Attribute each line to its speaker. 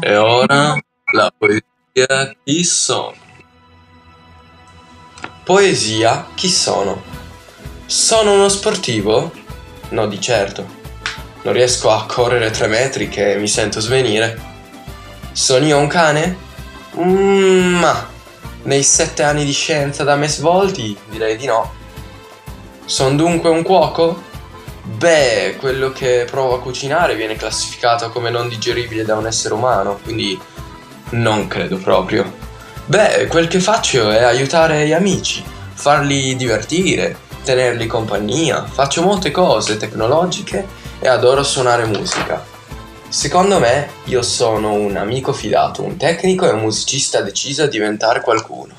Speaker 1: E ora la poesia chi sono?
Speaker 2: Poesia chi sono? Sono uno sportivo? No, di certo. Non riesco a correre tre metri che mi sento svenire. Sono io un cane? Mm, ma nei sette anni di scienza da me svolti direi di no. Sono dunque un cuoco? Beh, quello che provo a cucinare viene classificato come non digeribile da un essere umano, quindi non credo proprio. Beh, quel che faccio è aiutare gli amici, farli divertire, tenerli compagnia, faccio molte cose tecnologiche e adoro suonare musica. Secondo me io sono un amico fidato, un tecnico e un musicista deciso a diventare qualcuno.